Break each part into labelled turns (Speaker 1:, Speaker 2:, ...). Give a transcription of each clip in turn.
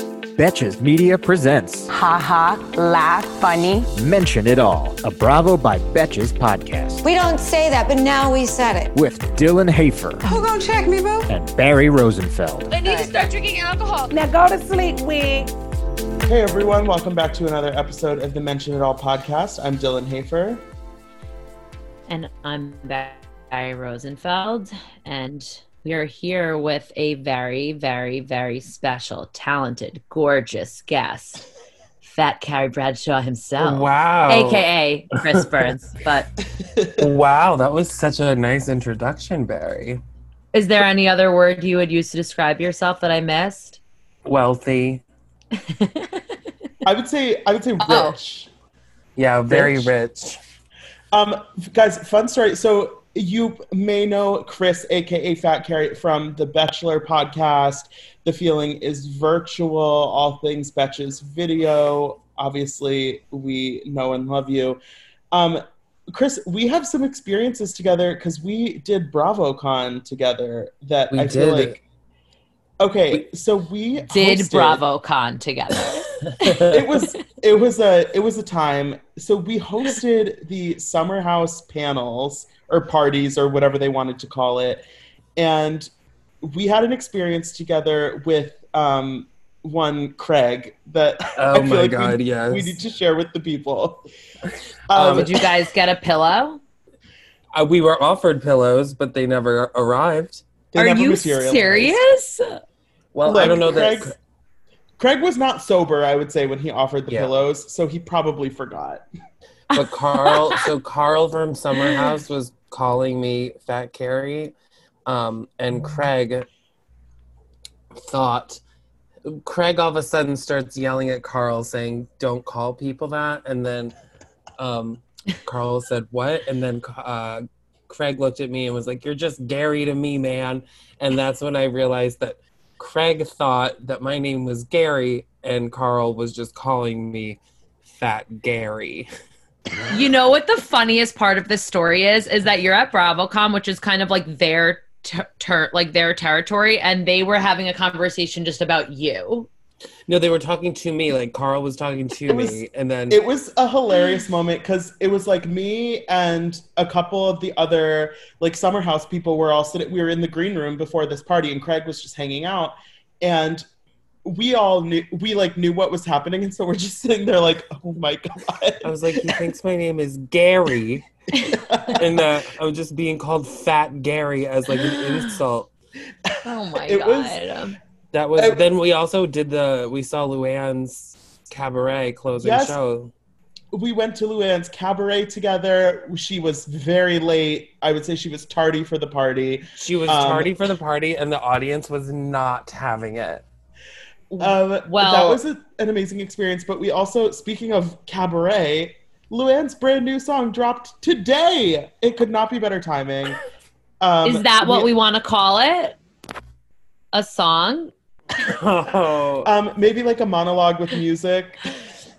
Speaker 1: Betches Media presents
Speaker 2: Ha ha, laugh, funny.
Speaker 1: Mention It All, a Bravo by Betches podcast
Speaker 3: We don't say that, but now we said it.
Speaker 1: with Dylan Hafer
Speaker 3: Who gonna check me, boo?
Speaker 1: and Barry Rosenfeld.
Speaker 4: I need to start drinking alcohol.
Speaker 2: Now go to sleep, wig.
Speaker 5: Hey everyone, welcome back to another episode of the Mention It All podcast. I'm Dylan Hafer.
Speaker 4: And I'm Barry Rosenfeld, and we are here with a very, very, very special, talented, gorgeous guest, Fat Carrie Bradshaw himself.
Speaker 6: Wow.
Speaker 4: AKA Chris Burns. But
Speaker 6: Wow, that was such a nice introduction, Barry.
Speaker 4: is there any other word you would use to describe yourself that I missed?
Speaker 6: Wealthy.
Speaker 5: I would say I would say
Speaker 4: Oh.
Speaker 5: rich.
Speaker 6: Yeah, very
Speaker 5: Rich.
Speaker 6: rich.
Speaker 5: Um, guys, fun story. So you may know Chris, aka Fat Carrie, from the Bachelor podcast. The feeling is virtual. All things Betches video. Obviously, we know and love you. Um, Chris, we have some experiences together because we did BravoCon together. That
Speaker 6: We
Speaker 5: I feel like. Okay, so we
Speaker 4: Did
Speaker 5: hosted-
Speaker 4: BravoCon together.
Speaker 5: it was it was a it was a time so we hosted the summer house panels or parties or whatever they wanted to call it and we had an experience together with um one craig that
Speaker 6: Oh
Speaker 5: I feel
Speaker 6: my
Speaker 5: like
Speaker 6: God,
Speaker 5: we,
Speaker 6: yes.
Speaker 5: we need to share with the people
Speaker 6: Um,
Speaker 4: Did you guys get a pillow?
Speaker 6: Uh, we were offered pillows, but they never arrived.
Speaker 5: they
Speaker 4: Are
Speaker 5: never
Speaker 4: you serious?
Speaker 6: Well,
Speaker 5: Look,
Speaker 6: I don't know
Speaker 5: Craig,
Speaker 6: that.
Speaker 5: Craig was not sober i would say when he offered the
Speaker 6: Yeah.
Speaker 5: pillows so he probably forgot
Speaker 6: But Carl, so Carl from Summer House was calling me Fat Carrie, um, and Craig thought. Craig all of a sudden starts yelling at Carl, saying, "Don't call people that." And then um, Carl said, "What?" And then uh, Craig looked at me and was like, "You're just Gary to me, man." And that's when I realized that Craig thought that my name was Gary, and Carl was just calling me Fat Gary.
Speaker 4: You know what the funniest part of this story is? Is that you're at BravoCon, which is kind of like their ter- ter- like their territory, and they were having a conversation just about you.
Speaker 6: No, they were talking to me. Like Carl was talking to
Speaker 5: was-
Speaker 6: me, and then
Speaker 5: it was a hilarious moment because it was like me and a couple of the other like summer house people were all sitting we were in the green room before this party and craig was just hanging out and we all knew we like knew what was happening and so we're just sitting there like oh my god
Speaker 6: I was like, he thinks my name is Gary, and uh, I was just being called Fat Gary as like an insult.
Speaker 4: Oh my
Speaker 5: It was-
Speaker 4: god!
Speaker 6: That was.
Speaker 5: I-
Speaker 6: then we also did the. We saw Luann's cabaret closing
Speaker 5: Yes.
Speaker 6: show.
Speaker 5: we went to luann's cabaret together she was very late i would say she was tardy for the party
Speaker 6: She was
Speaker 5: Um,
Speaker 6: tardy for the party, and the audience was not having it.
Speaker 5: Um well that was a, an amazing experience but we also speaking of cabaret luann's brand new song dropped today it could not be better timing um,
Speaker 4: Is that what we want to call it? A song?
Speaker 6: Oh,
Speaker 5: um maybe like a monologue with music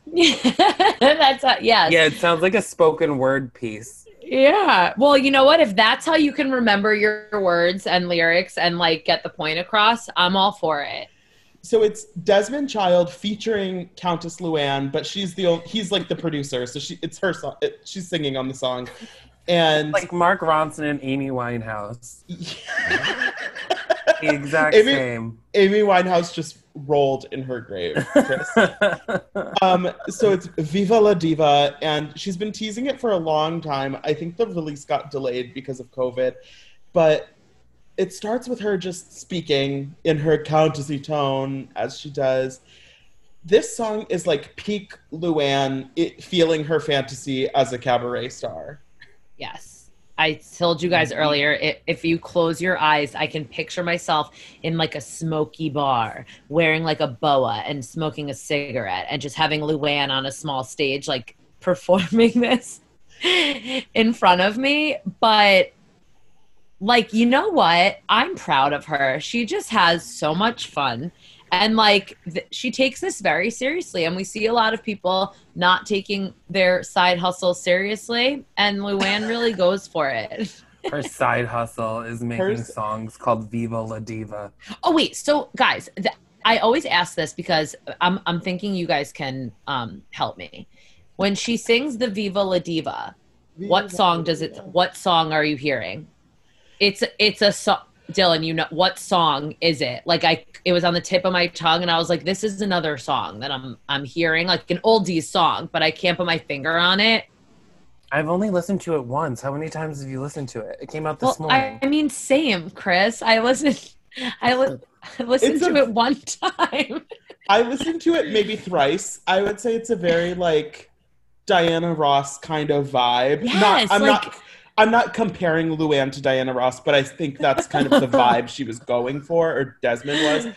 Speaker 4: that's a, yes.
Speaker 6: yeah. It sounds like a spoken word piece.
Speaker 4: Yeah. Well, you know what? If that's how you can remember your words and lyrics and like get the point across, I'm all for it.
Speaker 5: So it's desmond child featuring countess luann but she's the he's like the producer so she it's her song it, she's singing on the song and
Speaker 6: Like Mark Ronson and Amy Winehouse. The exact
Speaker 5: Amy-
Speaker 6: same.
Speaker 5: amy winehouse just rolled in her grave um, so it's Viva la Diva, and she's been teasing it for a long time. I think the release got delayed because of COVID, but it starts with her just speaking in her countessy tone as she does. This song is like peak Luann it, feeling her fantasy as a cabaret star.
Speaker 4: Yes. I told you guys mm-hmm. earlier, i if you close your eyes, I can picture myself in like a smoky bar, wearing like a boa and smoking a cigarette, and just having Luann on a small stage, like performing this in front of me. But like, you know what? I'm proud of her. She just has so much fun. And like, th- she takes this very seriously. And we see a lot of people not taking their side hustle seriously. And Luann really goes for it.
Speaker 6: Her side hustle is making
Speaker 5: Hers-
Speaker 6: songs called Viva La Diva.
Speaker 4: Oh wait, so guys, th- I always ask this because I'm I'm thinking you guys can um, help me. When she sings the Viva La Diva, what song does it? What song are you hearing? It's it's a song. Dylan, you know what song is it? Like I, it was on the tip of my tongue, and I was like, "This is another song that I'm I'm hearing, like an oldies song, but I can't put my finger on it."
Speaker 6: I've only listened to it once. How many times have you listened to it? It came out this
Speaker 4: Well,
Speaker 6: morning.
Speaker 4: I, I mean, same, Chris. I listened, I, li- I listened
Speaker 5: It's
Speaker 4: to
Speaker 5: a-
Speaker 4: it one time.
Speaker 5: I listened to it maybe thrice. I would say it's a very like Diana Ross kind of vibe.
Speaker 4: Yes,
Speaker 5: not, I'm
Speaker 4: like-
Speaker 5: not. I'm not comparing Luann to Diana Ross, but I think that's kind of the vibe she was going for, or Desmond was.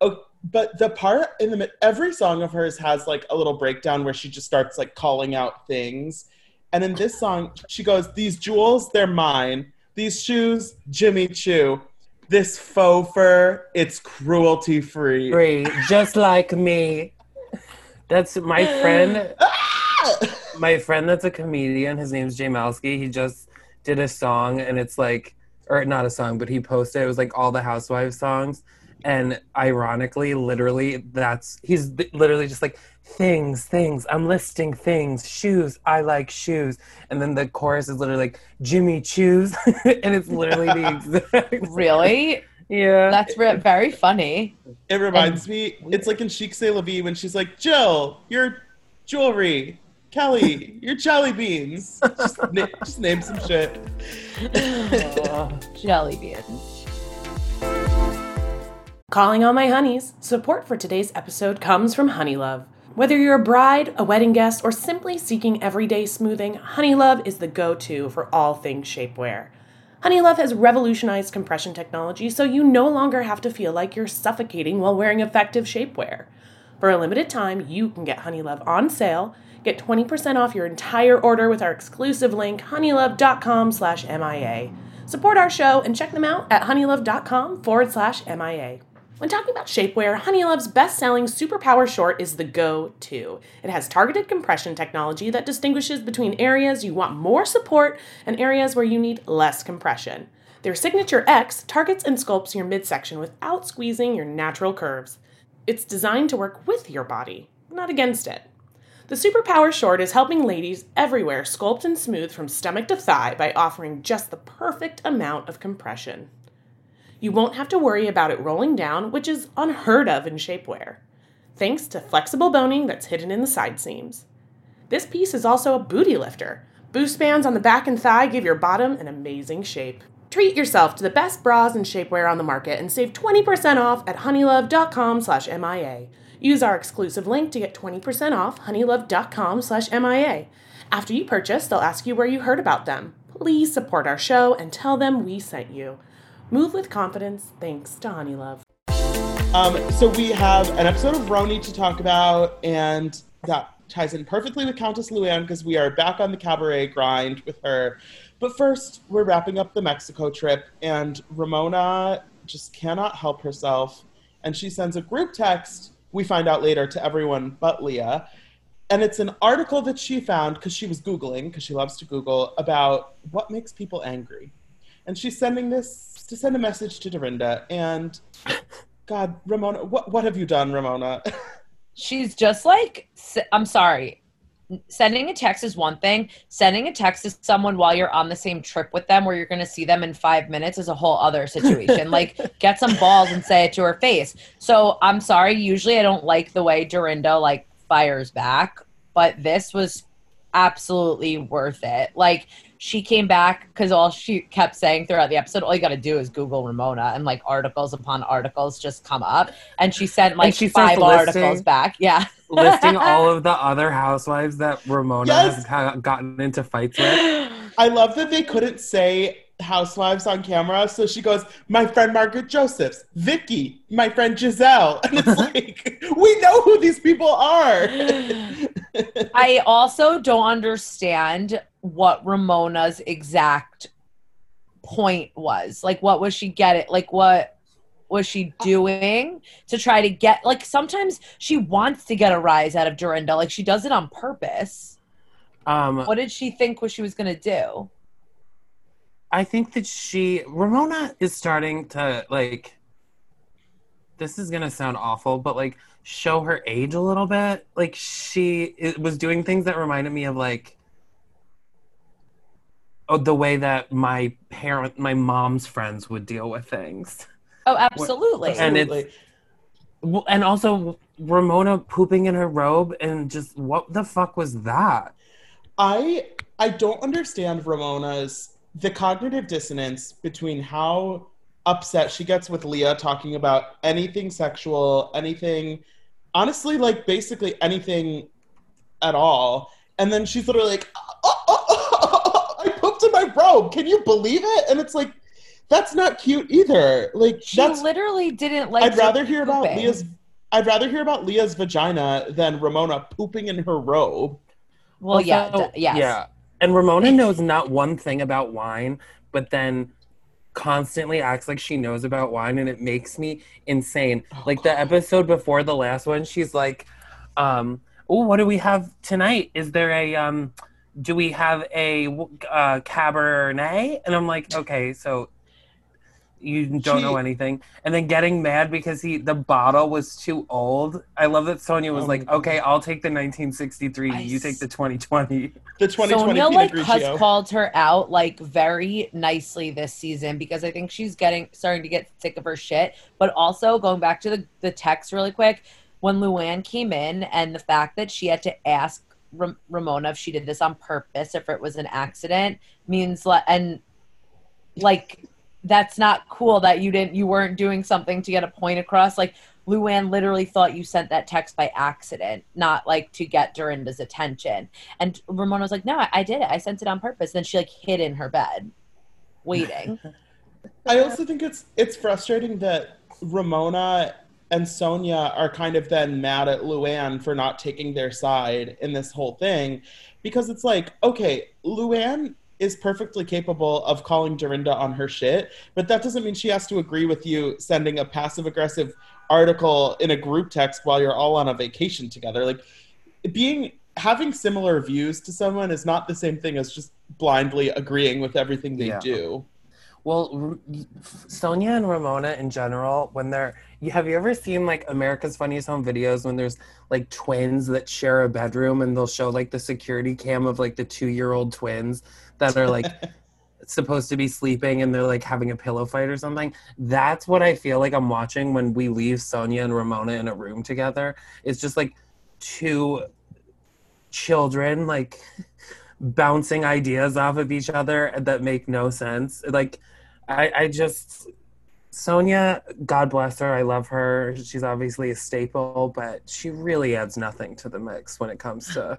Speaker 5: Oh, but the part in the mid- every song of hers has like a little breakdown where she just starts like calling out things, and in this song she goes, "These jewels, they're mine. These shoes, Jimmy Choo. This faux fur, it's cruelty free."
Speaker 6: Free, just like me. That's my friend. Ah! my friend that's a comedian. His name's Jay Malsky. He just did a song, and it's like, or not a song, but he posted. It was like all the Housewives songs, and ironically, literally, that's he's literally just like things, things. I'm listing things, shoes. I like shoes, and then the chorus is literally like Jimmy Choos, and it's literally the exact.
Speaker 4: Really?
Speaker 6: Yeah.
Speaker 4: That's re- very funny.
Speaker 5: It reminds me, it's like in Chic C'est La Vie when she's like, Jill, your jewelry. Kelly, your jelly beans. Just, na- just name some shit.
Speaker 4: Jelly beans.
Speaker 7: Calling all my honeys. Support for today's episode comes from Honeylove. Whether you're a bride, a wedding guest, or simply seeking everyday smoothing, Honeylove is the go to for all things shapewear. Honeylove has revolutionized compression technology so you no longer have to feel like you're suffocating while wearing effective shapewear. For a limited time, you can get Honeylove on sale. Get 20% off your entire order with our exclusive link, honeylove.com slash MIA. Support our show and check them out at honeylove.com forward slash MIA. When talking about shapewear, Honeylove's best selling Superpower Short is the go to. It has targeted compression technology that distinguishes between areas you want more support and areas where you need less compression. Their Signature X targets and sculpts your midsection without squeezing your natural curves. It's designed to work with your body, not against it. The Superpower Short is helping ladies everywhere sculpt and smooth from stomach to thigh by offering just the perfect amount of compression. You won't have to worry about it rolling down, which is unheard of in shapewear, thanks to flexible boning that's hidden in the side seams. This piece is also a booty lifter. Boost bands on the back and thigh give your bottom an amazing shape. Treat yourself to the best bras and shapewear on the market and save 20% off at honeylove.com slash MIA. Use our exclusive link to get 20% off honeylove.com slash MIA. After you purchase, they'll ask you where you heard about them. Please support our show and tell them we sent you. Move with confidence thanks to Honeylove.
Speaker 5: Um, so we have an episode of RHONY to talk about, and that ties in perfectly with Countess Luann because we are back on the cabaret grind with her. But first, we're wrapping up the Mexico trip, and Ramona just cannot help herself. And she sends a group text, we find out later, to everyone but Leah. And it's an article that she found because she was Googling, because she loves to Google, about what makes people angry. And she's sending this to send a message to Dorinda. And God, Ramona, what, what have you done, Ramona?
Speaker 4: She's just like, I'm sorry. Sending a text is one thing. Sending a text to someone while you're on the same trip with them, where you're going to see them in five minutes, is a whole other situation. like, get some balls and say it to her face. So I'm sorry. Usually, I don't like the way Dorinda like fires back, but this was absolutely worth it. Like, she came back because all she kept saying throughout the episode, all you got to do is Google Ramona, and like articles upon articles just come up. And she sent like
Speaker 6: she
Speaker 4: five articles back. Yeah.
Speaker 6: Listing all of the other housewives that Ramona
Speaker 5: Yes.
Speaker 6: has ha- gotten into fights with.
Speaker 5: I love that they couldn't say housewives on camera, so she goes, "My friend Margaret Josephs, Vicki, my friend Gizelle," and it's like we know who these people are.
Speaker 8: I also don't understand what Ramona's exact point was. Like, what was she getting? Like, what was she doing to try to get? Like, sometimes she wants to get a rise out of Dorinda. Like, she does it on purpose.
Speaker 6: Um,
Speaker 8: What did she think what she was going to do?
Speaker 6: I think that she Ramona is starting to like this is gonna sound awful, but like show her age a little bit. Like she was doing things that reminded me of like oh, the way that my parent, my mom's friends would deal with things.
Speaker 8: Oh, absolutely.
Speaker 6: And it's and also Ramona pooping in her robe and just what the fuck was that?
Speaker 5: I I don't understand Ramona's the cognitive dissonance between how upset she gets with Leah talking about anything sexual, anything honestly like basically anything at all. And then she's literally like, oh, oh, oh, oh, I pooped in my robe. Can you believe it? And it's like, that's not cute either. Like
Speaker 8: she
Speaker 5: that's
Speaker 8: literally didn't like.
Speaker 5: I'd rather hear about. Leah's I'd rather hear about Leah's vagina than Ramona pooping in her robe.
Speaker 8: Well, yeah,
Speaker 6: Also-
Speaker 8: d- yes.
Speaker 6: Yeah. And Ramona knows not one thing about wine, but then constantly acts like she knows about wine and it makes me insane. like the episode before the last one, she's like, um, oh, what do we have tonight? Is there a um do we have a uh, cabernet? And I'm like, okay, so you don't know anything. And then getting mad because he the bottle was too old. I love that Sonja was
Speaker 5: Oh
Speaker 6: like, okay, I'll take the 1963,
Speaker 8: I
Speaker 6: you take the 2020.
Speaker 5: The 2020
Speaker 8: Sonja
Speaker 5: Pinot
Speaker 8: like has called her out like very nicely this season because I think she's getting starting to get sick of her shit. But also going back to the the text really quick, when Luann came in and the fact that she had to ask Ram- Ramona if she did this on purpose, if it was an accident, means like and like that's not cool that you didn't you weren't doing something to get a point across. Like Luann literally thought you sent that text by accident, not like to get Dorinda's attention. And Ramona was like, "No, I, I did it. I sent it on purpose." Then she like hid in her bed, waiting.
Speaker 5: I also think it's it's frustrating that Ramona and Sonja are kind of then mad at Luann for not taking their side in this whole thing because it's like, okay, Luann is perfectly capable of calling Dorinda on her shit, but that doesn't mean she has to agree with you sending a passive aggressive article in a group text while you're all on a vacation together. Like being having similar views to someone is not the same thing as just blindly agreeing with everything they
Speaker 6: Yeah.
Speaker 5: do.
Speaker 6: Well, R- Sonja and Ramona in general, when they're, you, have you ever seen like America's Funniest Home Videos when there's like twins that share a bedroom and they'll show like the security cam of like the two year old twins that are like supposed to be sleeping and they're like having a pillow fight or something? That's what I feel like I'm watching when we leave Sonja and Ramona in a room together. It's just like two children like bouncing ideas off of each other that make no sense. Like, I, I just, Sonja, God bless her, I love her. She's obviously a staple, but she really adds nothing to the mix when it comes to.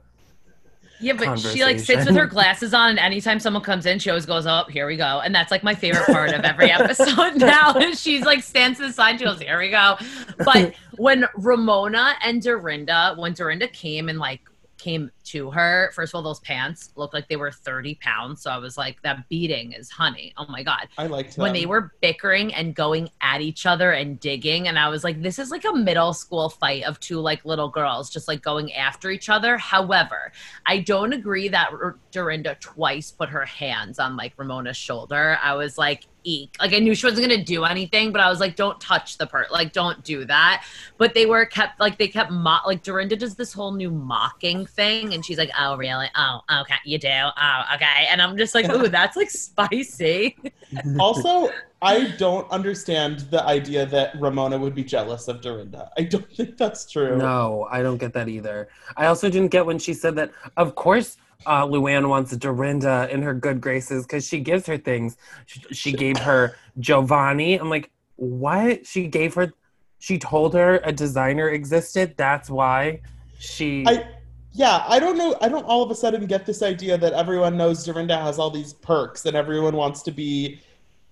Speaker 4: Yeah, but she like sits with her glasses on, and anytime someone comes in, she always goes, "Oh, here we go," and that's like my favorite part of every episode now. She's like stands to the side, she goes, "Here we go." But when Ramona and Dorinda, when Dorinda came and like came to her, first of all, those pants looked like they were thirty pounds. So I was like, "That beating is honey." Oh my god!
Speaker 5: I liked
Speaker 4: when they were bickering and going at each other and digging and i was like this is like a middle school fight of two like little girls just like going after each other however i don't agree that R- dorinda twice put her hands on like ramona's shoulder i was like eek like i knew she wasn't gonna do anything but i was like don't touch the part like don't do that but they were kept like they kept mock like dorinda does this whole new mocking thing and she's like oh really oh okay you do oh okay and i'm just like ooh that's like spicy
Speaker 5: also, I don't understand the idea that Ramona would be jealous of Dorinda. I don't think that's true.
Speaker 6: No, I don't get that either. I also didn't get when she said that, of course, uh, Luann wants Dorinda in her good graces because she gives her things. She, she gave her Giovanni. I'm like, what? She gave her, she told her a designer existed. That's why she.
Speaker 5: I Yeah, I don't know. I don't all of a sudden get this idea that everyone knows Dorinda has all these perks and everyone wants to be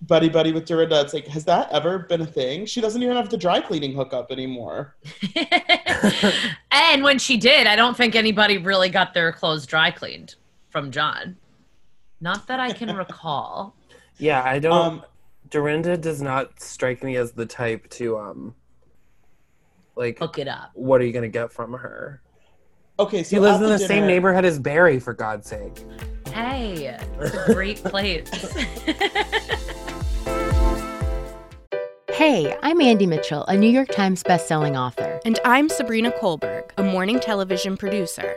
Speaker 5: buddy buddy with Dorinda. It's like, has that ever been a thing? She doesn't even have the dry cleaning hookup anymore.
Speaker 4: and when she did, I don't think anybody really got their clothes dry cleaned from John. Not that I can recall.
Speaker 6: Yeah, I don't.
Speaker 5: Um,
Speaker 6: Dorinda does not strike me as the type to um, like
Speaker 4: Hook it up.
Speaker 6: What are you gonna get from her?
Speaker 5: Okay, so
Speaker 6: She lives in the
Speaker 5: dinner-
Speaker 6: same neighborhood as Barry, for God's sake.
Speaker 4: Hey, it's a great place.
Speaker 9: Hey, I'm Andy Mitchell, a New York Times bestselling author.
Speaker 10: And I'm Sabrina Kohlberg, a morning television producer.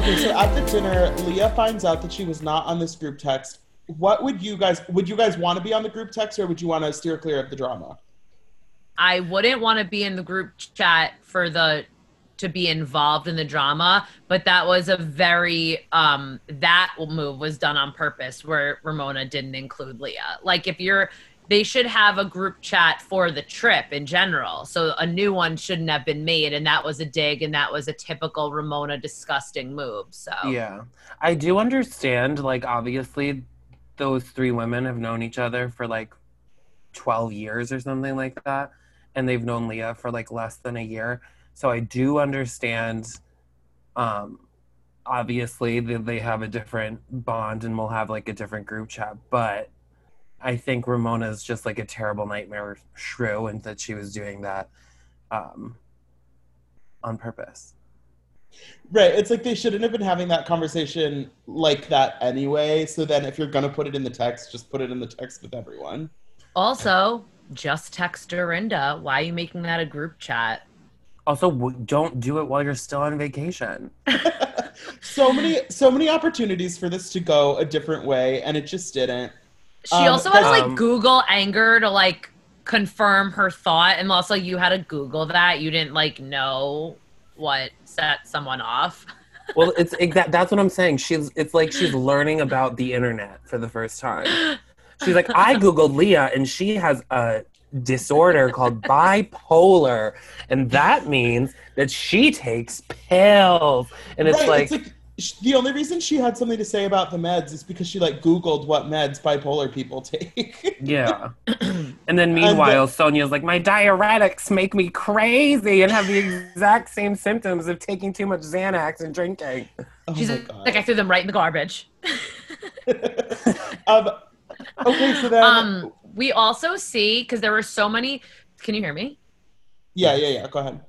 Speaker 5: Okay, so at the dinner, Leah finds out that she was not on this group text. What would you guys would you guys want to be on the group text or would you want to steer clear of the drama?
Speaker 4: I wouldn't want to be in the group chat for the to be involved in the drama, but that was a very um that move was done on purpose where Ramona didn't include Leah. Like if you're they should have a group chat for the trip in general. So a new one shouldn't have been made and that was a dig and that was a typical Ramona disgusting move. So
Speaker 6: Yeah. I do understand, like, obviously, those three women have known each other for like 12 years or something like that. And they've known Leah for like less than a year. So I do understand, um, obviously, they have a different bond and will have like a different group chat. But I think Ramona is just like a terrible nightmare shrew and that she was doing that um, on purpose.
Speaker 5: Right. It's like they shouldn't have been having that conversation like that anyway. So then if you're gonna put it in the text, just put it in the text with everyone.
Speaker 4: also just text Dorinda. Why are you making that a group chat?
Speaker 6: Also, w- don't do it while you're still on vacation.
Speaker 5: So many so many opportunities for this to go a different way and it just didn't.
Speaker 4: She
Speaker 5: Um,
Speaker 4: also has like
Speaker 6: um,
Speaker 4: Google anger to like confirm her thought, and also you had to Google that. You didn't like know what set someone off.
Speaker 6: well, it's exact. That's what I'm saying. She's. It's like she's learning about the internet for the first time. She's like, I googled Leah, and she has a disorder called bipolar, and that means that she takes pills. And it's
Speaker 5: right,
Speaker 6: like,
Speaker 5: it's like sh- the only reason she had something to say about the meds is because she like Googled what meds bipolar people take.
Speaker 6: yeah. And then meanwhile, Sonja's like, my diuretics make me crazy and have the exact same symptoms of taking too much Xanax and drinking.
Speaker 5: oh
Speaker 4: She's
Speaker 5: my
Speaker 4: like, I threw them right in the garbage.
Speaker 5: um, okay, so then
Speaker 4: Um, we also see because there were so many. Can you hear me?
Speaker 5: yeah, yeah, yeah. Go ahead.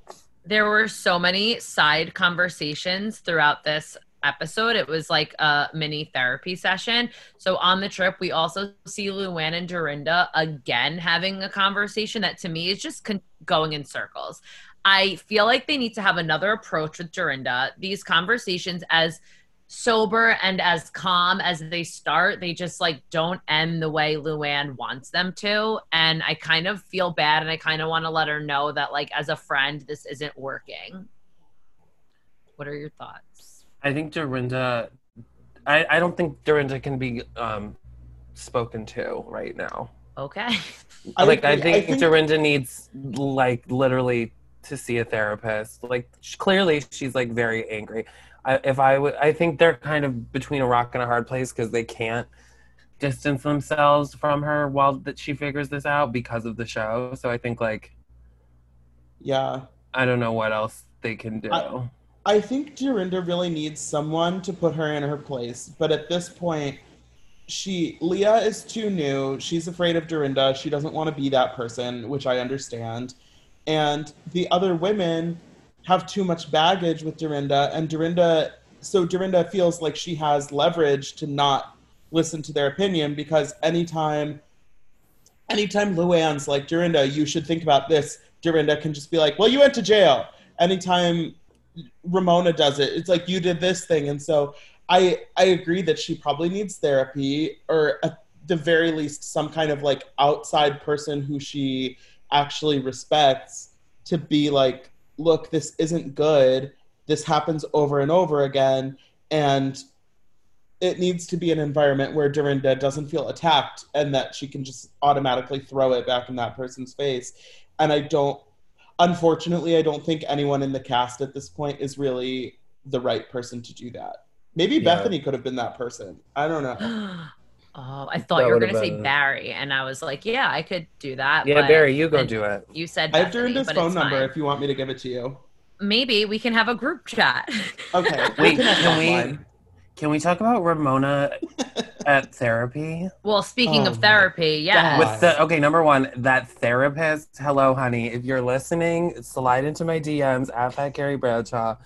Speaker 4: there were so many side conversations throughout this episode. It was like a mini therapy session. So on the trip, we also see Luann and Dorinda again having a conversation that to me is just con- going in circles. I feel like they need to have another approach with Dorinda. These conversations, as sober and as calm as they start, they just like don't end the way Luann wants them to. And I kind of feel bad and I kind of want to let her know that, like, as a friend, this isn't working. What are your thoughts?
Speaker 6: I think Dorinda, I, I don't think Dorinda can be um, spoken to right now.
Speaker 4: Okay.
Speaker 5: I
Speaker 6: like I
Speaker 5: agree. I
Speaker 6: think,
Speaker 5: think-
Speaker 6: Dorinda needs like literally to see a therapist. Like sh- clearly she's like very angry. I, if I would, I think they're kind of between a rock and a hard place because they can't distance themselves from her while that she figures this out because of the show. So I think like
Speaker 5: Yeah.
Speaker 6: I don't know what else they can do.
Speaker 5: I- I think Dorinda really needs someone to put her in her place, but at this point, she Leah is too new. She's afraid of Dorinda. She doesn't want to be that person, which I understand. And the other women have too much baggage with Dorinda, and Dorinda so Dorinda feels like she has leverage to not listen to their opinion because anytime anytime Luann's like Dorinda, you should think about this, Dorinda can just be like, Well, you went to jail. Anytime Ramona does it, it's like you did this thing. And so I I agree that she probably needs therapy or at the very least some kind of like outside person who she actually respects to be like, look, this isn't good. This happens over and over again. And it needs to be an environment where Dorinda doesn't feel attacked and that she can just automatically throw it back in that person's face. And I don't, unfortunately, I don't think anyone in the cast at this point is really the right person to do that. Maybe
Speaker 6: Yeah.
Speaker 5: Bethany could have been that person. I don't know.
Speaker 4: Oh, I thought
Speaker 6: That
Speaker 4: you were gonna say
Speaker 6: been-
Speaker 4: Barry, and I was like, yeah, I could do that.
Speaker 6: Yeah,
Speaker 4: but
Speaker 6: Barry, you go do it.
Speaker 4: You said
Speaker 5: I have
Speaker 4: Bethany,
Speaker 5: Dorinda's
Speaker 4: but
Speaker 5: phone number
Speaker 4: fine.
Speaker 5: if you want me to give it to you.
Speaker 4: Maybe we can have a group chat.
Speaker 5: Okay.
Speaker 6: Wait,
Speaker 5: connect
Speaker 6: can we can we talk about Ramona at therapy?
Speaker 4: Well, speaking
Speaker 5: Oh
Speaker 4: of therapy, yeah.
Speaker 6: With the okay, number one, that therapist. Hello, honey. If you're listening, slide into my DMs at Fat Carrie Bradshaw.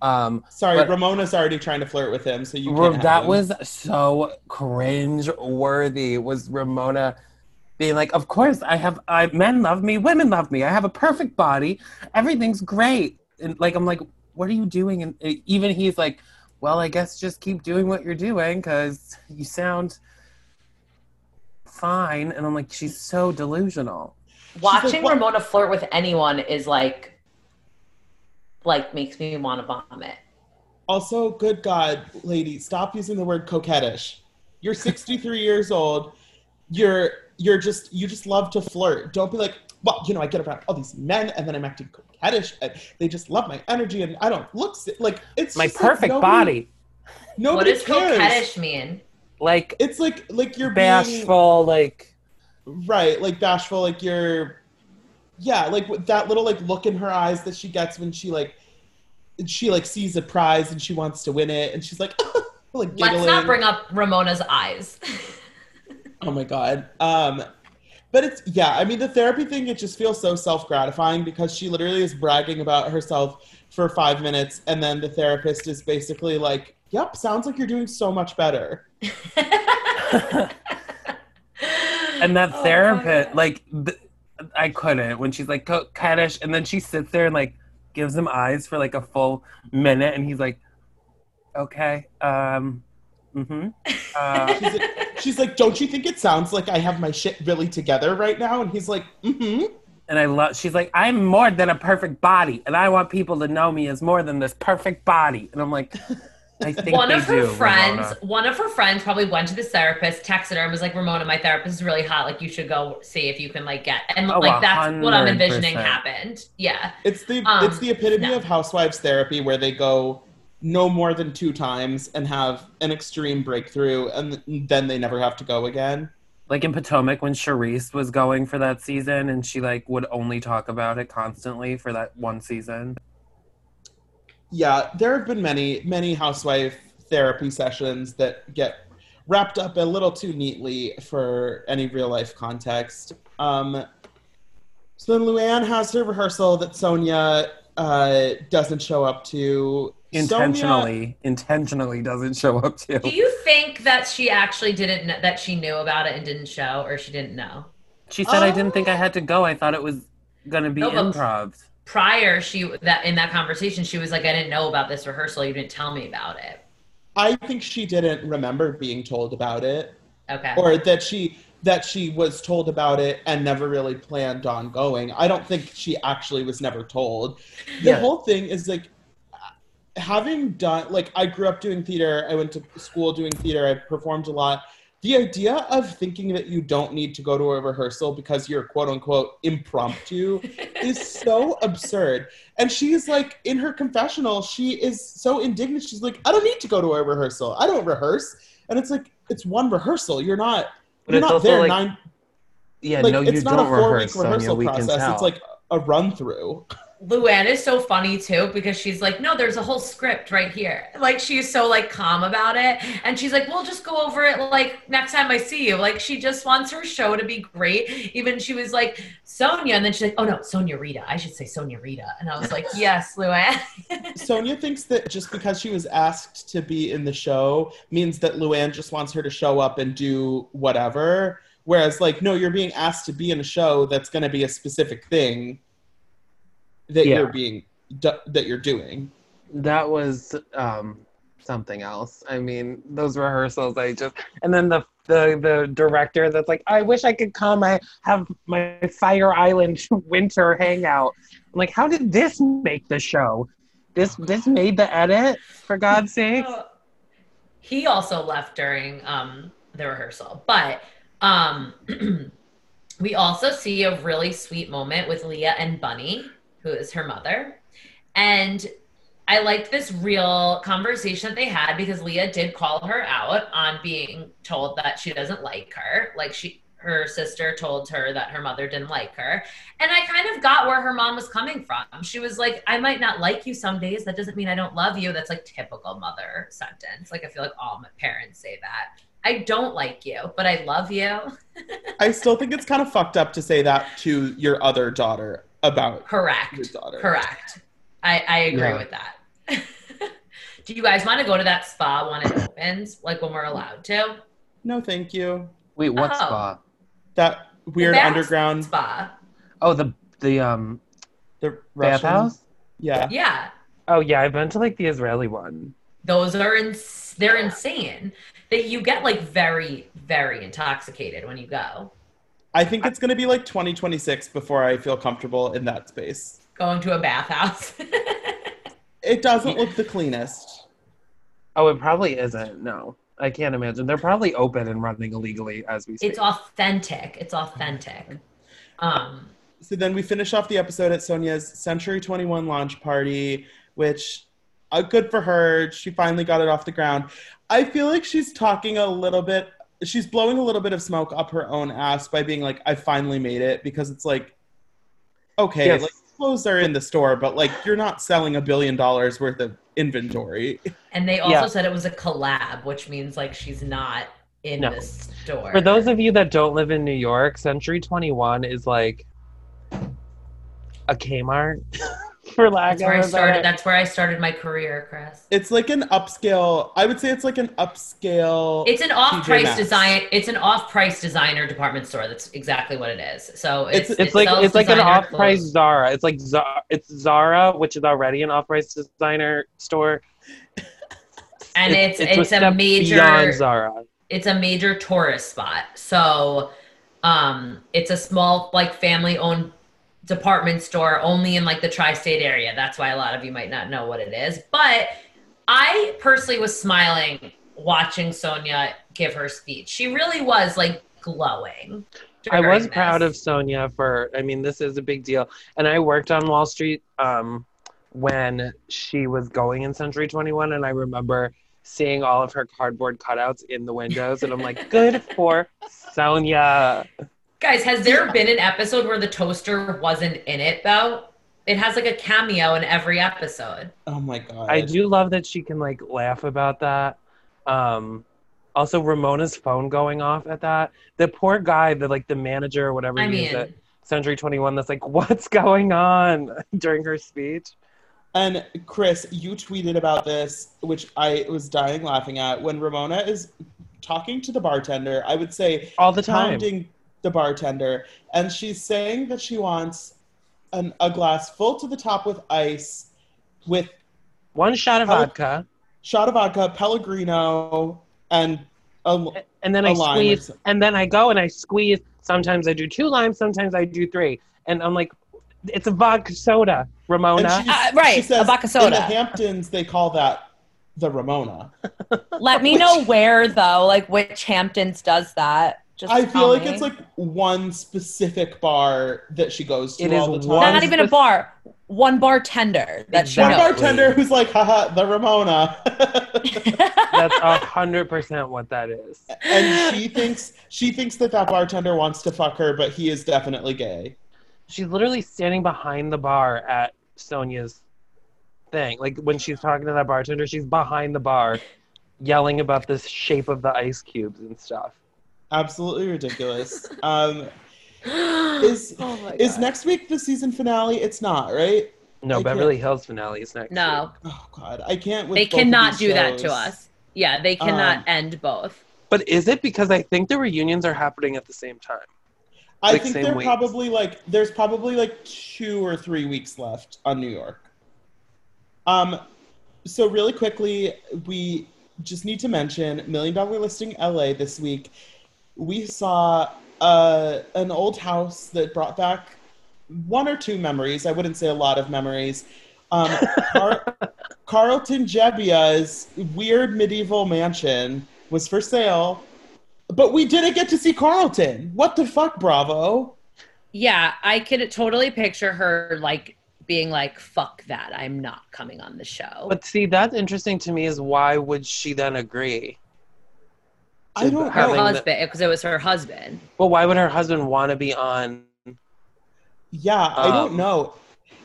Speaker 6: Um,
Speaker 5: Sorry,
Speaker 6: but-
Speaker 5: Ramona's already trying to flirt with him, so you
Speaker 6: Ra-
Speaker 5: can't have
Speaker 6: that
Speaker 5: him.
Speaker 6: was so cringe worthy. Was Ramona being like, "Of course, I have. I men love me, women love me. I have a perfect body. Everything's great." And like, I'm like, "What are you doing?" And even he's like, "Well, I guess just keep doing what you're doing because you sound fine." And I'm like, "She's so delusional."
Speaker 8: Watching
Speaker 5: what-
Speaker 8: Ramona flirt with anyone is like, like makes me want to vomit.
Speaker 5: Also, good God, lady, stop using the word coquettish. You're 63 years old. You're you're just you just love to flirt. Don't be like, well, you know, I get around all these men, and then I'm acting coquettish, and they just love my energy, and I don't look si- like it's
Speaker 6: My
Speaker 5: just like
Speaker 6: perfect
Speaker 5: nobody-
Speaker 6: body,
Speaker 8: what
Speaker 5: Nobody
Speaker 8: does
Speaker 5: cares.
Speaker 8: coquettish mean?
Speaker 6: like
Speaker 5: It's like like you're being
Speaker 6: bashful, like
Speaker 5: right, like bashful, like you're yeah, like that little like look in her eyes that she gets when she like she like sees a prize and she wants to win it, and she's like like giggling.
Speaker 8: Let's not bring up Ramona's eyes.
Speaker 5: Oh my god. Um but it's yeah, I mean the therapy thing it just feels so self-gratifying because she literally is bragging about herself for 5 minutes and then the therapist is basically like, "Yep, sounds like you're doing so much better."
Speaker 6: and that
Speaker 8: Oh
Speaker 6: therapist,
Speaker 8: God.
Speaker 6: like, th- I couldn't when she's like coquettish, and then she sits there and like gives him eyes for like a full minute, and he's like, "Okay, um, mm-hmm." Uh,
Speaker 5: She's like, she's like, "Don't you think it sounds like I have my shit really together right now?" And he's like, "Mhm."
Speaker 6: and I love. She's like, "I'm more than a perfect body, and I want people to know me as more than this perfect body." And I'm like, I think
Speaker 8: one
Speaker 6: they
Speaker 8: of her
Speaker 6: do,
Speaker 8: friends,
Speaker 6: Ramona.
Speaker 8: one of her friends probably went to the therapist, texted her, and was like, "Ramona, my therapist is really hot. Like, you should go see if you can like get." And
Speaker 6: Oh,
Speaker 8: like that's what I'm envisioning happened. Yeah.
Speaker 5: It's the
Speaker 8: Um,
Speaker 5: it's the epitome
Speaker 8: no.
Speaker 5: of housewives therapy where they go no more than two times and have an extreme breakthrough and then they never have to go again.
Speaker 6: like in Potomac when Charrisse was going for that season, and she like would only talk about it constantly for that one season.
Speaker 5: Yeah, there have been many, many housewife therapy sessions that get wrapped up a little too neatly for any real life context. Um, so then Luann has her rehearsal that Sonja uh, doesn't show up to. Sonja-
Speaker 6: Intentionally, intentionally doesn't show up to.
Speaker 8: Do you think that she actually didn't kn- that she knew about it and didn't show, or she didn't know?
Speaker 6: She said, "I didn't um, think I had to go. I thought it was gonna be
Speaker 8: oh, No,
Speaker 6: improv."
Speaker 8: Prior, she that in that conversation, she was like, "I didn't know about this rehearsal. You didn't tell me about it."
Speaker 5: I think she didn't remember being told about it.
Speaker 8: Okay.
Speaker 5: or that she that she was told about it and never really planned on going. I don't think she actually was never told. The
Speaker 6: Yeah.
Speaker 5: whole thing is like having done like I grew up doing theater, I went to school doing theater, I performed a lot. The idea of thinking that you don't need to go to a rehearsal because you're quote unquote impromptu is so absurd. And she's like in her confessional, she is so indignant. She's like, I don't need to go to a rehearsal. I don't rehearse. And it's like it's one rehearsal. You're not
Speaker 6: But
Speaker 5: you're
Speaker 6: it's
Speaker 5: not
Speaker 6: also
Speaker 5: there
Speaker 6: like-
Speaker 5: nine
Speaker 6: Yeah,
Speaker 5: like
Speaker 6: no,
Speaker 5: it's
Speaker 6: you
Speaker 5: not
Speaker 6: don't
Speaker 5: a four
Speaker 6: rehearse,
Speaker 5: week rehearsal
Speaker 6: Sonja.
Speaker 5: Process. It's like a run through.
Speaker 4: Luann is so funny too because she's like, no, there's a whole script right here. Like she's so like calm about it, and she's like, we'll just go over it like next time I see you. Like she just wants her show to be great. Even she was like Sonja, and then she's like, oh no, Sonia Rita. I should say Sonia Rita, and I was like, yes, Luann.
Speaker 5: Sonja thinks that just because she was asked to be in the show means that Luann just wants her to show up and do whatever. Whereas, like, no, you're being asked to be in a show that's going to be a specific thing that
Speaker 6: Yeah.
Speaker 5: you're being that you're doing.
Speaker 6: That was um, something else. I mean, those rehearsals, I just and then the the the director that's like, I wish I could come. I have my Fire Island winter hangout. I'm like, how did this make the show? This this made the edit for God's sake.
Speaker 4: he also left during um the rehearsal but um we also see a really sweet moment with leah and bunny who is her mother. And i liked this real conversation that they had because leah did call her out on being told that she doesn't like her. Like she her sister told her that her mother didn't like her. And i kind of got where her mom was coming from. She was like i might not like you some days. That doesn't mean i don't love you. That's like typical mother sentence. Like i feel like all my parents say that. I don't like you but i love you.
Speaker 5: I still think it's kind of fucked up to say that to your other daughter about
Speaker 4: correct
Speaker 5: your daughter.
Speaker 4: correct i i agree
Speaker 5: Yeah.
Speaker 4: with that do you guys want to go to that spa when it opens like when we're allowed to
Speaker 5: No, thank you.
Speaker 6: Wait, what
Speaker 4: Oh.
Speaker 6: spa?
Speaker 5: That weird underground
Speaker 4: spa
Speaker 6: Oh, the the um
Speaker 5: the Russian-
Speaker 6: bathhouse.
Speaker 5: Yeah.
Speaker 4: yeah
Speaker 6: Oh yeah, I've been to like the Israeli one.
Speaker 4: those are ins- they're insane that you get like very very intoxicated when you go
Speaker 5: I think it's going to be like 2026 before I feel comfortable in that space.
Speaker 4: going to a bathhouse
Speaker 5: It doesn't look the cleanest.
Speaker 6: Oh, it probably isn't. No, I can't imagine. They're probably open and running illegally as we speak.
Speaker 4: it's authentic it's authentic um
Speaker 5: So then we finish off the episode at Sonja's Century 21 launch party, which uh, good for her. She finally got it off the ground. I feel like she's talking a little bit, she's blowing a little bit of smoke up her own ass by being like, I finally made it because it's like, okay,
Speaker 6: Yes.
Speaker 5: like clothes are in the store, but like you're not selling a billion dollars worth of inventory.
Speaker 4: and they also
Speaker 6: Yeah.
Speaker 4: said it was a collab which means like she's not in
Speaker 6: No.
Speaker 4: the store
Speaker 6: For those of you that don't live in New York, Century 21 is like a Kmart, for lack
Speaker 4: that's where i
Speaker 6: of a
Speaker 4: started
Speaker 6: better-
Speaker 4: that's where i started my career chris
Speaker 5: It's like an upscale, I would say it's like an upscale.
Speaker 4: it's an off-price
Speaker 5: Maxx.
Speaker 4: design it's an off-price designer department store that's exactly what it is so it's,
Speaker 5: It's-
Speaker 6: It's
Speaker 4: it
Speaker 6: like it's like an off-price
Speaker 4: clothes.
Speaker 6: Zara. It's like Zara, it's Zara, which is already an off-price designer store.
Speaker 4: and it's it's, a,
Speaker 6: step
Speaker 4: major
Speaker 6: Zara.
Speaker 4: it's a major tourist spot. So um it's a small like family owned department store only in like the tri-state area. That's why a lot of you might not know what it is. But I personally was smiling watching Sonja give her speech. She really was like glowing.
Speaker 6: I was
Speaker 4: during
Speaker 6: proud of Sonja for. I mean, this is a big deal, and I worked on Wall Street um, when she was going in Century 21, and I remember seeing all of her cardboard cutouts in the windows, and I'm like, good for Sonja.
Speaker 4: Guys, has there been an episode where the toaster wasn't in it though? It has like a cameo in every episode.
Speaker 5: Oh my god.
Speaker 6: I do love that she can like laugh about that. Um, also, Ramona's phone going off at that. The poor guy, the like the manager or whatever
Speaker 4: I
Speaker 6: he is
Speaker 4: mean-
Speaker 6: at Century 21, that's like, what's going on during her speech?
Speaker 5: And Chris, you tweeted about this, which I was dying laughing at. When Ramona is talking to the bartender, I would say
Speaker 6: All the time.
Speaker 5: pounding the bartender, and she's saying that she wants an, a glass full to the top with ice, with
Speaker 6: One shot of
Speaker 5: Pel-
Speaker 6: vodka.
Speaker 5: shot of vodka, Pellegrino, and a,
Speaker 6: and then
Speaker 5: a
Speaker 6: I
Speaker 5: lime
Speaker 6: squeeze, and then I go and I squeeze. Sometimes I do two limes, sometimes I do three, and I'm like, it's a vodka soda, Ramona.
Speaker 5: And
Speaker 8: Uh, right,
Speaker 5: she says,
Speaker 8: a vodka soda.
Speaker 5: In the Hamptons, they call that the Ramona.
Speaker 8: Let me know where though, like which Hamptons does that. Just
Speaker 5: I feel like
Speaker 8: me.
Speaker 5: it's like one specific bar that she goes to
Speaker 6: It
Speaker 5: all
Speaker 6: is
Speaker 5: the time.
Speaker 8: not even a bar. One bartender that she
Speaker 5: One bartender who's like, haha, the Ramona.
Speaker 6: That's a hundred percent what that is.
Speaker 5: and she thinks she thinks that that bartender wants to fuck her, but he is definitely gay.
Speaker 6: She's literally standing behind the bar at Sonja's thing. Like when she's talking to that bartender, she's behind the bar, yelling about the shape of the ice cubes and stuff.
Speaker 5: Absolutely ridiculous. um, is
Speaker 4: Oh
Speaker 5: is next week the season finale? It's not, right?
Speaker 6: No,
Speaker 5: I
Speaker 6: Beverly Hills finale is next.
Speaker 4: No,
Speaker 5: Oh God, I can't. With
Speaker 4: they
Speaker 5: both of
Speaker 4: cannot
Speaker 5: these
Speaker 4: do that to us. Yeah, they cannot
Speaker 5: Um,
Speaker 4: end both.
Speaker 6: But is it because I think the reunions are happening at the same time?
Speaker 5: I
Speaker 6: Like,
Speaker 5: think they're
Speaker 6: weeks.
Speaker 5: probably like there's probably like two or three weeks left on New York. Um, so really quickly, we just need to mention Million Dollar Listing LA this week. We saw uh, an old house that brought back one or two memories. I wouldn't say a lot of memories. Um, Car- Carlton Gebbia's weird medieval mansion was for sale, but we didn't get to see Carlton. What the fuck, Bravo?
Speaker 4: Yeah, I could totally picture her like being like, "Fuck that! I'm not coming on the show."
Speaker 6: But see, that's interesting to me. Is why would she then agree?
Speaker 5: I don't
Speaker 4: her
Speaker 6: having
Speaker 4: husband, because it was her husband.
Speaker 6: Well, why would her husband want to be on?
Speaker 5: Yeah, I don't
Speaker 6: Um,
Speaker 5: know.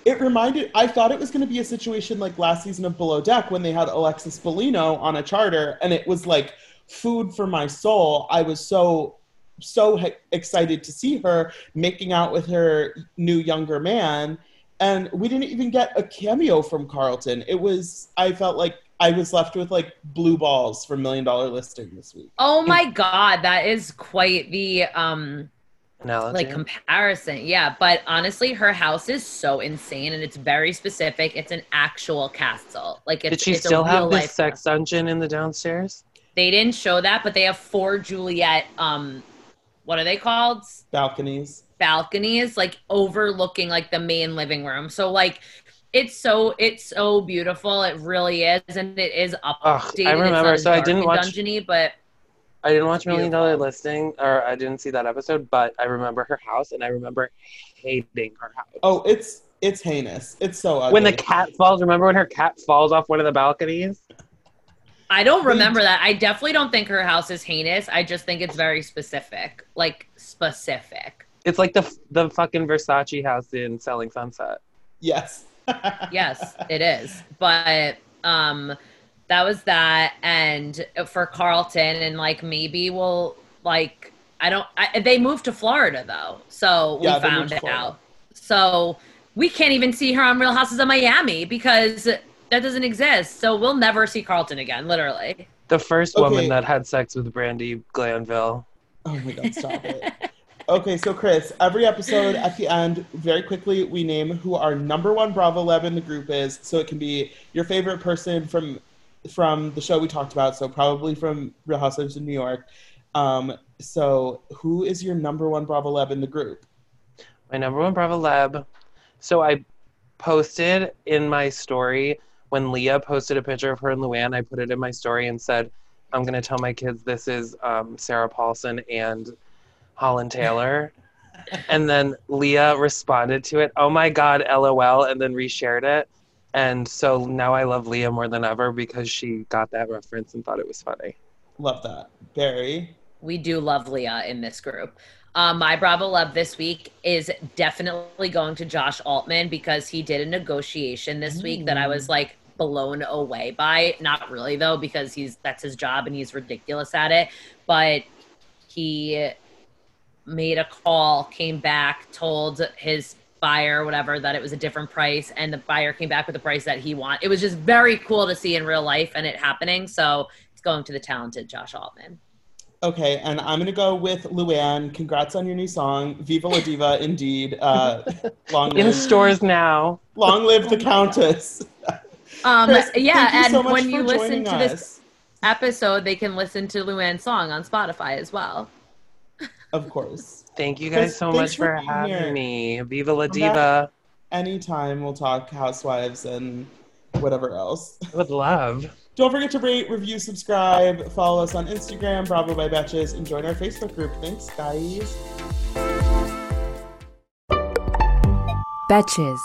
Speaker 5: It reminded. I thought it was going to be a situation like last season of Below Deck when they had Alexis Bellino on a charter, and it was like food for my soul. I was so so he- excited to see her making out with her new younger man, and we didn't even get a cameo from Carlton. It was. I felt like I was left with like blue balls for Million Dollar Listing this week.
Speaker 4: Oh my god, that is quite the um
Speaker 6: Analogy.
Speaker 4: like comparison. Yeah, but honestly, her house is so insane and it's very specific. It's an actual castle. Like it's
Speaker 6: Did she
Speaker 4: it's a
Speaker 6: still have
Speaker 4: real
Speaker 6: this
Speaker 4: life
Speaker 6: sex dungeon in the downstairs?
Speaker 4: They didn't show that, but they have four Juliet um what are they called?
Speaker 5: Balconies.
Speaker 4: balconies like overlooking like the main living room. So like it's so it's so beautiful. It really is, and it is updated.
Speaker 6: I remember,
Speaker 4: It's
Speaker 6: so I didn't watch-
Speaker 4: and dungeony, but
Speaker 6: I didn't watch Million Dollar Listing, or I didn't see that episode, but I remember her house, and I remember hating her house.
Speaker 5: Oh, it's it's heinous. It's so ugly.
Speaker 6: When the cat falls, remember when her cat falls off one of the balconies?
Speaker 4: I don't remember that. I definitely don't think her house is heinous. I just think it's very specific, like specific.
Speaker 6: It's like the the fucking Versace house in Selling Sunset.
Speaker 5: Yes.
Speaker 4: Yes, it is. But um that was that and for Carlton and like maybe we'll like I don't I, they moved to Florida though. So we
Speaker 5: Yeah,
Speaker 4: found
Speaker 5: moved to
Speaker 4: out. So we can't even see her on Real Houses of Miami because that doesn't exist. So we'll never see Carlton again, literally.
Speaker 6: The first
Speaker 5: Okay.
Speaker 6: woman that had sex with Brandi Glanville.
Speaker 5: Oh my god, stop it. Okay, so Chris, every episode at the end, very quickly, we name who our number one Bravo love in the group is. So it can be your favorite person from from the show we talked about. So probably from Real Housewives of New York. Um, so who is your number one Bravo love in the group?
Speaker 6: My number one Bravo love. So I posted in my story when Leah posted a picture of her and Luann. I put it in my story and said, "I'm gonna tell my kids this is um, Sarah Paulson and Holland Taylor." and then Leah responded to it, "Oh my God, LOL," and then reshared it. And so now I love Leah more than ever because she got that reference and thought it was funny.
Speaker 5: Love that. Barry.
Speaker 4: We do love Leah in this group. Um, my Bravo love this week is definitely going to Josh Altman because he did a negotiation this week that I was like blown away by. Not really though, because he's that's his job and he's ridiculous at it. But he made a call, came back, told his buyer whatever that it was a different price, and the buyer came back with the price that he want. It was just very cool to see in real life and it happening. So it's going to the talented Josh Altman.
Speaker 5: Okay, and I'm gonna go with Luann. Congrats on your new song, "Viva la Diva." Indeed, uh, long
Speaker 6: In
Speaker 5: live,
Speaker 6: stores now.
Speaker 5: long live the Countess.
Speaker 4: Um,
Speaker 5: Chris,
Speaker 4: yeah,
Speaker 5: thank you
Speaker 4: and
Speaker 5: so much
Speaker 4: when
Speaker 5: for
Speaker 4: you listen
Speaker 5: joining
Speaker 4: to
Speaker 5: us.
Speaker 4: this episode, they can listen to Luann's song on Spotify as well.
Speaker 5: Of course.
Speaker 6: Thank you guys so much
Speaker 5: for
Speaker 6: for having
Speaker 5: here.
Speaker 6: me. Viva la diva.
Speaker 5: Anytime we'll talk housewives and whatever else.
Speaker 6: I would love.
Speaker 5: Don't forget to rate, review, subscribe, follow us on Instagram, Bravo by Betches, and join our Facebook group. Thanks, guys.
Speaker 11: Betches.